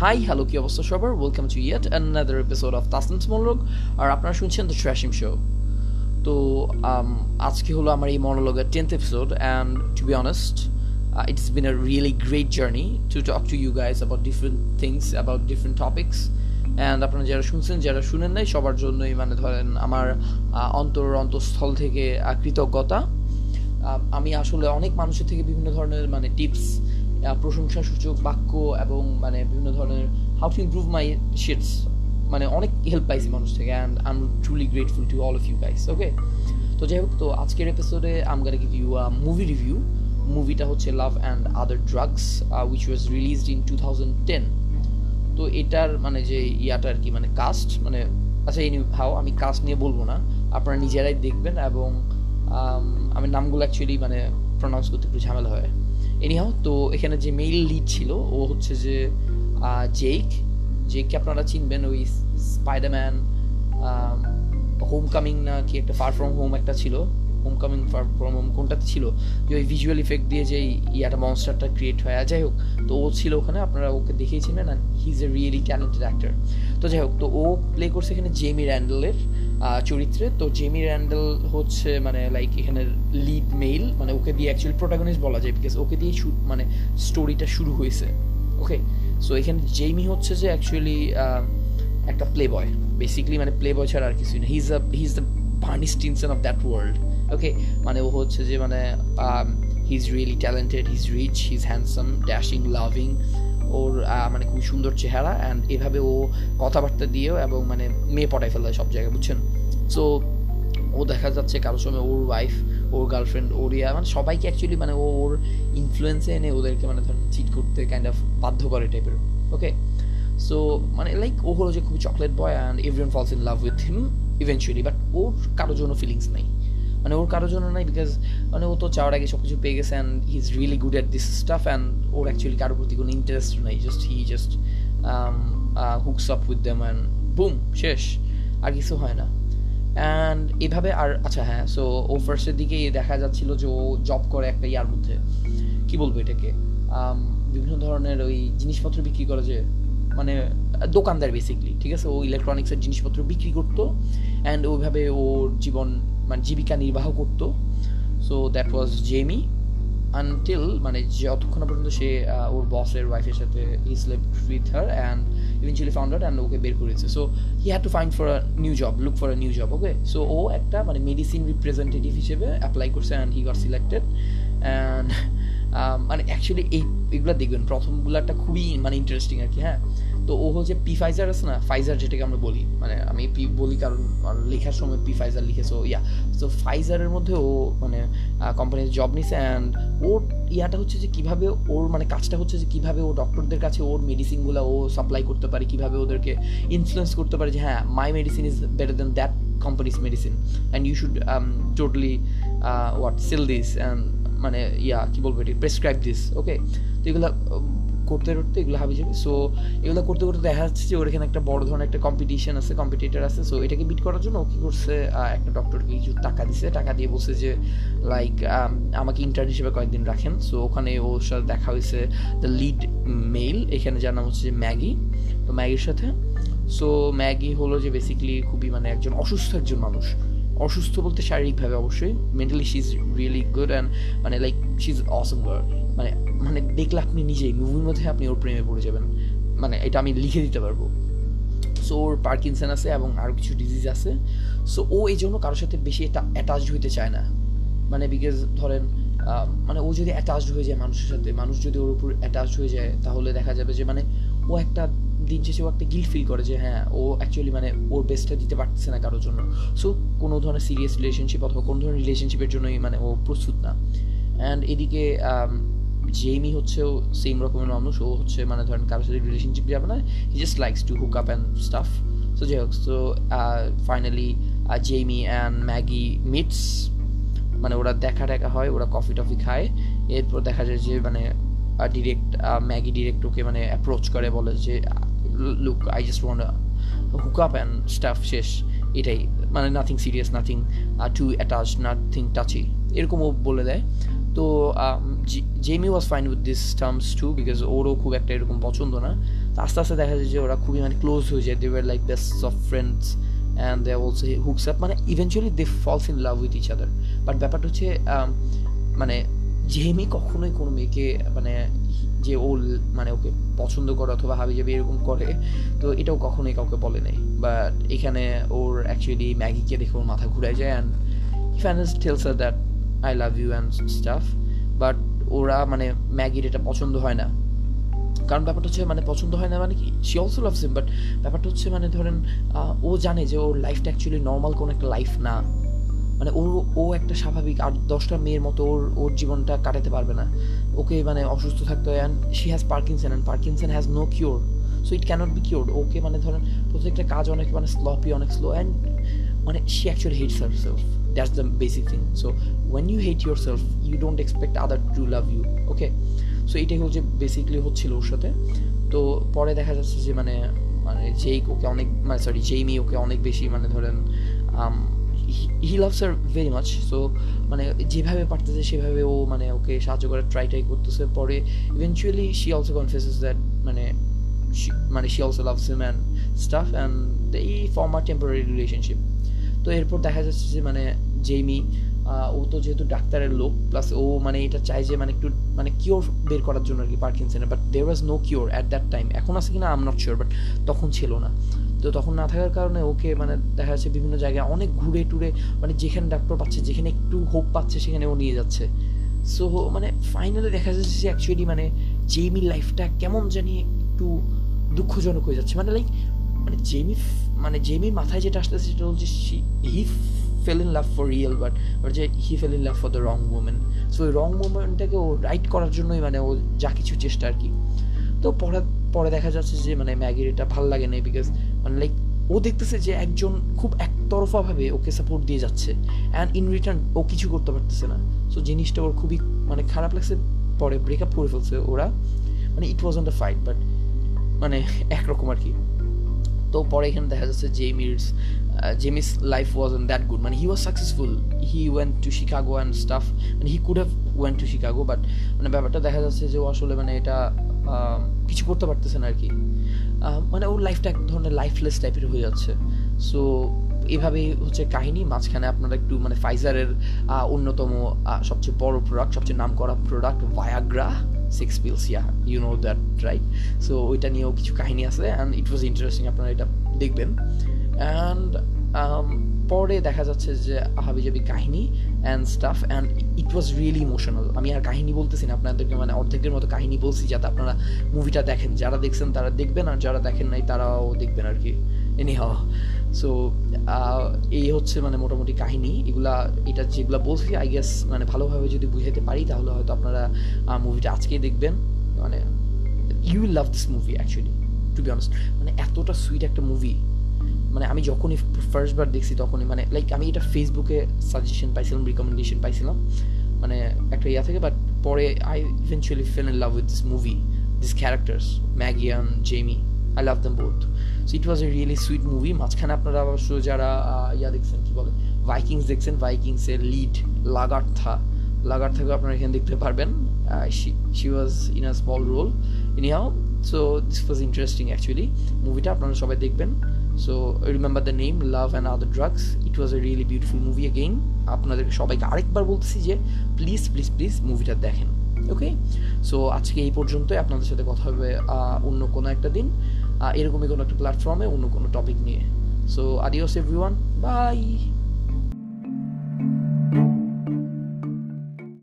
Hi hello কি অবস্থা সবার? Welcome to yet another episode of Taslim's monologue আর আপনারা শুনছেন দ্য ট্র্যাশিং শো তো um, আজকে হলো আমার এই মনোলগের tenth episode and to be honest it's been a really great journey to talk to you guys about different things about different topics and আপনারা যারা শুনছেন যারা শুনেন নাই সবার জন্যই মানে ধরেন আমার অন্তর অন্তঃস্থল থেকে কৃতজ্ঞতা। আমি আসলে অনেক মানুষের থেকে বিভিন্ন ধরনের মানে টিপস প্রশংসা সূচক বাক্য এবং মানে বিভিন্ন ধরনের how to improve my sheets মানে অনেক হেল্প পাইছি মানুষ থেকে and I am truly grateful to all of you guys okay তো যাই হোক, তো আজকের এপিসোডে আম গারে গিভ ইউ মুভি রিভিউ মুভিটা হচ্ছে love and other drugs which was released in two thousand ten তো এটার মানে যে ইয়াটা আর কি মানে কাস্ট মানে আচ্ছা এই হাও আমি কাস্ট নিয়ে বলব না। আপনারা নিজেরাই দেখবেন এবং আমি নামগুলো অ্যাকচুয়ালি মানে প্রনাউন্স করতে একটু ঝামেলা হয়। এনিহাও তো এখানে যে মেইল লিড ছিল, ও হচ্ছে যে জেক জেককে আপনারা চিনবেন, ওই স্পাইডারম্যান হোম কামিং না কি একটা ফার ফ্রম হোম একটা ছিল। Home coming far from home কোনটাতে ছিল? যে ওই ভিজুয়াল ইফেক্ট দিয়ে যে ইয়াটা মনস্টারটা ক্রিয়েট হয়। যাই হোক, তো ও ছিল ওখানে, আপনারা ওকে দেখেইছিলেন and he is a really talented actor তো যাই হোক, তো ও প্লে করছে এখানে জেমি র্যান্ডেলের চরিত্রে। তো জেমি র্যান্ডেল হচ্ছে মানে লাইক এখানে লিড মেইল মানে ওকে দিয়ে অ্যাকচুয়ালি প্রোটাগনিস্ট বলা যায় বিকজ ওকে দিয়ে মানে স্টোরিটা শুরু হয়েছে। ওকে সো এখানে জেমি হচ্ছে যে অ্যাকচুয়ালি একটা প্লে বয় বেসিকলি মানে প্লে বয় ছাড়া আর কিছুই না। His a he is the Barney Stinson of that world okay মানে ও হচ্ছে যে মানে he is really talented he is rich he is handsome dashing loving ওর মানে খুব সুন্দর চেহারা অ্যান্ড এভাবে ও কথাবার্তা দিয়েও এবং মানে মেয়ে পটাই ফেলা সব জায়গায়, বুঝছেন? সো ও দেখা যাচ্ছে কারোর সময় ওর ওয়াইফ ওর গার্লফ্রেন্ড ওর ইয়া মানে সবাইকে অ্যাকচুয়ালি মানে ও ওর ইনফ্লুয়েন্সে এনে ওদেরকে মানে ধরেন চিট করতে কাইন্ড অফ বাধ্য করে টাইপের ওকে সো মানে লাইক ও হলো যে খুবই chocolate boy and everyone falls in love with him eventually but ওর কারোর জন্য ফিলিংস নেই। মানে ওর কারোর জন্য নাই বিকজ মানে ও তো চাওয়ার আগে সব কিছু পেয়ে গেছে and he is really good at this stuff and or actually কারোর প্রতি কোনো ইন্টারেস্ট নাই just he just hooks up with them and boom শেষ। আর কিছু হয় না। অ্যান্ড এভাবে আর আচ্ছা হ্যাঁ সো ও ফার্স্টের দিকে দেখা যাচ্ছিল যে ও জব করে একটা ইয়ার মধ্যে। কি বলব এটাকে? বিভিন্ন ধরনের ওই জিনিসপত্র বিক্রি করে যে মানে দোকানদার বেসিকলি ঠিক আছে? ও ইলেকট্রনিক্সের জিনিসপত্র বিক্রি করতো অ্যান্ড ওইভাবে ওর জীবন মানে জীবিকা নির্বাহ করতো। So that was Jamie until মানে যতক্ষণ পর্যন্ত সে ওর বসের ওয়াইফের সাথে he slept with her and eventually found out and ওকে বের করেছে। So he had to find for new job look for new job okay so ও একটা মানে মেডিসিন রিপ্রেজেন্টেটিভ হিসেবে অ্যাপ্লাই করছে and he got selected and মানে actually এই, এগুলো দেখবেন প্রথমগুলোটা খুবই মানে ইন্টারেস্টিং আর কি হ্যাঁ? তো ও হচ্ছে পি ফাইজার আছে না? ফাইজার যেটাকে আমরা বলি। মানে আমি পি বলি কারণ লেখার সময় পি ফাইজার লিখেছে ইয়া তো ফাইজারের মধ্যে ও মানে কোম্পানির জব নিছে অ্যান্ড ওর ইয়াটা হচ্ছে যে কীভাবে ওর মানে কাজটা হচ্ছে যে কীভাবে ও ডক্টরদের কাছে ওর মেডিসিনগুলো ও সাপ্লাই করতে পারে, কীভাবে ওদেরকে ইনফ্লুয়েন্স করতে পারে যে হ্যাঁ my medicine is better than that company's medicine and you should totally what sell this and মানে ইয়া কী বলব এটি? প্রেসক্রাইব দিস ওকে তো এগুলো করতে করতে এগুলো হাবি যাবে। সো এগুলো করতে করতে দেখা যাচ্ছে যে ওর এখানে একটা বড় ধরনের একটা কম্পিটিশন আছে কম্পিটিটার আছে। সো এটাকে বিট করার জন্য ও কী করছে একটা ডক্টরকে কিছু টাকা দিছে। টাকা দিয়ে বলছে যে লাইক আমাকে ইন্টার্ন হিসেবে কয়েকদিন রাখেন। সো ওখানে ওর সাথে দেখা হয়েছে দ্য লিড মেল এখানে যার নাম হচ্ছে যে ম্যাগি। তো ম্যাগির সাথে। সো ম্যাগি হলো যে বেসিক্যালি খুবই মানে একজন অসুস্থ একজন মানুষ। অসুস্থ বলতে শারীরিকভাবে অবশ্যই। Mentally she is really good and মানে like she is awesome girl মানে মানে দেখলে আপনি নিজেই মুভির মধ্যে আপনি ওর প্রেমে পড়ে যাবেন। মানে এটা আমি লিখে দিতে পারব। সো ওর পার্কিনসন আছে এবং আরও কিছু ডিজিজ আছে। সো ও এই জন্য কারোর সাথে বেশি এটা অ্যাটাচড হইতে চায় না। মানে বিকজ ধরেন মানে ও যদি অ্যাটাচড হয়ে যায় মানুষের সাথে, মানুষ যদি ওর উপর অ্যাটাচড হয়ে যায়, তাহলে দেখা যাবে যে মানে ও একটা দিন শেষে ও একটা গিল্ট ফিল করে যে হ্যাঁ ও অ্যাকচুয়ালি মানে ওর বেস্টটা দিতে পারতেছে না কারোর জন্য। সো কোনো ধরনের সিরিয়াস রিলেশনশিপ অথবা কোনো ধরনের রিলেশনশিপের জন্যই মানে ও প্রস্তুত না। অ্যান্ড এদিকে জেমি হচ্ছেও সেম রকমের মানুষ, ও হচ্ছে মানে ধরেন কারোর সাথে রিলেশনশিপ যাবে না he just likes to hook up and stuff so যাই হোক so finally Jamie and Maggie meets মানে ওরা দেখা দেখা হয়, ওরা কফি টফি খায়, এরপর দেখা যায় যে মানে ডিরেক্ট ম্যাগি ডিরেক্ট ওকে মানে অ্যাপ্রোচ করে, বলে যে look I just want hook up and stuff শেষ। এটাই মানে nothing serious nothing to attach nothing touchy এরকম ও বলে দেয়। তো Jamie was fine with this terms too because ওরও খুব একটা এরকম পছন্দ না। তো আস্তে আস্তে দেখা যায় যে ওরা খুবই মানে ক্লোজ হয়ে যায়। They were like best of friends and they also hooks up মানে eventually they falls in love with each other but ব্যাপারটা হচ্ছে মানে জেমি কখনোই কোনো মেয়েকে মানে যে ও মানে ওকে পছন্দ করে অথবা হাবি যাবি এরকম করে, তো এটাও কখনোই কাউকে বলে নাই। বাট এখানে ওর অ্যাকচুয়ালি ম্যাগিকে দেখে ওর মাথা ঘুরে যায় and finally tells her that I love you and stuff but ওরা মানে ম্যাগির এটা পছন্দ হয় না। কারণ ব্যাপারটা হচ্ছে মানে পছন্দ হয় না মানে কি? She also loves him but ব্যাপারটা হচ্ছে মানে ধরেন ও জানে যে ওর লাইফটা অ্যাকচুয়ালি নর্মাল কোনো একটা লাইফ না। মানে ওর ও একটা স্বাভাবিক আর দশটা মেয়ের মতো ওর ওর জীবনটা কাটাতে পারবে না। ওকে মানে অসুস্থ থাকতে হয় and she has Parkinson and Parkinson has no cure so it can't be cured okay মানে ধরেন, প্রত্যেকটা কাজ অনেক মানে স্লপি অনেক স্লো অ্যান্ড মানে she actually hates herself the basic thing so when you hate yourself you don't expect other to love you okay so এটাই হচ্ছে বেসিকলি হচ্ছিল ওর সাথে। তো, পরে দেখা যাচ্ছে যে মানে মানে যেই ওকে অনেক মানে সরি জেইমি ওকে অনেক বেশি মানে ধরেন he loves her very much so মানে যেভাবে পারতেছে সেভাবে ও মানে ওকে সাহায্য করার ট্রাই ট্রাই করতেছে। পরে eventually she also confesses that মানে মানে she also loves him and stuff and এই ফর্ম আর টেম্পোরারি রিলেশনশিপ তো এরপর দেখা যাচ্ছে যে মানে জেইমি ও তো যেহেতু ডাক্তারের লোক প্লাস ও মানে এটা চায় যে মানে একটু মানে কিওর বের করার জন্য আর কি পার্কিনসনের but there was no cure at that time এখন আছে কিনা আম নট শিওর বাট তখন ছিল না। তো তখন না থাকার কারণে ওকে মানে দেখা যাচ্ছে বিভিন্ন জায়গায় অনেক ঘুরে টুরে মানে যেখানে ডাক্তার পাচ্ছে, যেখানে একটু হোপ পাচ্ছে, সেখানে ও নিয়ে যাচ্ছে। সো মানে ফাইনালি দেখা যাচ্ছে যে অ্যাকচুয়ালি মানে জেমির লাইফটা কেমন জানি একটু দুঃখজনক হয়ে যাচ্ছে। মানে লাইক মানে জেমি মানে জেমির মাথায় যেটা আসতেছে সেটা হচ্ছে he fell in love for real but ওর যে he fell in love for the wrong woman so ওই রং মুমেন্টটাকে ও রাইট করার জন্যই মানে ও যা কিছু চেষ্টা আর কি। তো পরে পরে দেখা যাচ্ছে যে মানে ম্যাগির এটা ভালো লাগে না বিকজ মানে লাইক ও দেখতেছে যে একজন খুব একতরফাভাবে ওকে সাপোর্ট দিয়ে যাচ্ছে অ্যান্ড ইন রিটার্ন ও কিছু করতে পারতেছে না। সো জিনিসটা ওর খুবই মানে খারাপ লাগছে, পরে ব্রেকআপ করে ফেলছে ওরা। মানে it was on the fight but মানে একরকম আর কি। তো পরে এখানে দেখা যাচ্ছে Jamie's Jamie's life was in that good মানে he was successful he went to Chicago and stuff মানে he could have went to Chicago but মানে ব্যাপারটা দেখা যাচ্ছে যে ও আসলে মানে এটা কিছু করতে পারতেছে না আর কি। মানে ওর লাইফটা এক ধরনের লাইফলেস টাইপের হয়ে যাচ্ছে। সো এভাবেই হচ্ছে কাহিনী। মাঝখানে আপনারা একটু মানে ফাইজারের অন্যতম সবচেয়ে বড় প্রোডাক্ট সবচেয়ে নাম করা product Viagra six pills yeah you know that right so ওইটা নিয়েও কিছু কাহিনী আছে অ্যান্ড ইট ওয়াজ ইন্টারেস্টিং আপনারা এটা দেখবেন. অ্যান্ড পরে দেখা যাচ্ছে যে হাবিজাবি কাহিনী and stuff and it was really emotional আমি আর কাহিনী বলতেছি না, আপনাদেরকে মানে অর্ধেকের মতো কাহিনী বলছি, যাতে আপনারা মুভিটা দেখেন। যারা দেখছেন, তারা দেখবেন, আর যারা দেখেন নাই, তারাও দেখবেন আর কি। এনি হাওয়া সো এই হচ্ছে মানে মোটামুটি কাহিনী। এগুলা, এটা যেগুলো বলছি আই গেস মানে ভালোভাবে যদি বুঝাতে পারি, তাহলে হয়তো আপনারা মুভিটা আজকেই দেখবেন। মানে you love this movie actually to be honest মানে এতটা সুইট একটা মুভি মানে আমি যখনই ফার্স্টবার দেখছি, তখনই মানে লাইক আমি এটা ফেসবুকে সাজেশন পাইছিলাম রিকমেন্ডেশন পাইছিলাম। মানে একটা ইয়া থেকে বাট পরে I eventually fell in love with this movie this characters Maggie and Jamie I love them both so it was a really sweet movie মাঝখানে আপনারা অবশ্য যারা ইয়া দেখছেন, কী বলে ভাইকিংস দেখছেন ভাইকিংসের লিড লাগার্থা লাগার্থাকে আপনারা এখানে দেখতে পারবেন। She was in a small role anyhow so this was interesting actually মুভিটা আপনারা সবাই দেখবেন। So remember the name love and other drugs it was a really beautiful movie again আপনাদেরকে সবাইকে আরেকবার বলতেছি যে প্লিজ প্লিজ প্লিজ মুভিটা দেখেন। ওকে সো আজকে এই পর্যন্তই। আপনাদের সাথে কথা হবে অন্য কোনো একটা দিন। এরকমই কোনো একটা প্ল্যাটফর্মে অন্য কোনো টপিক নিয়ে। So আদিওস everyone bye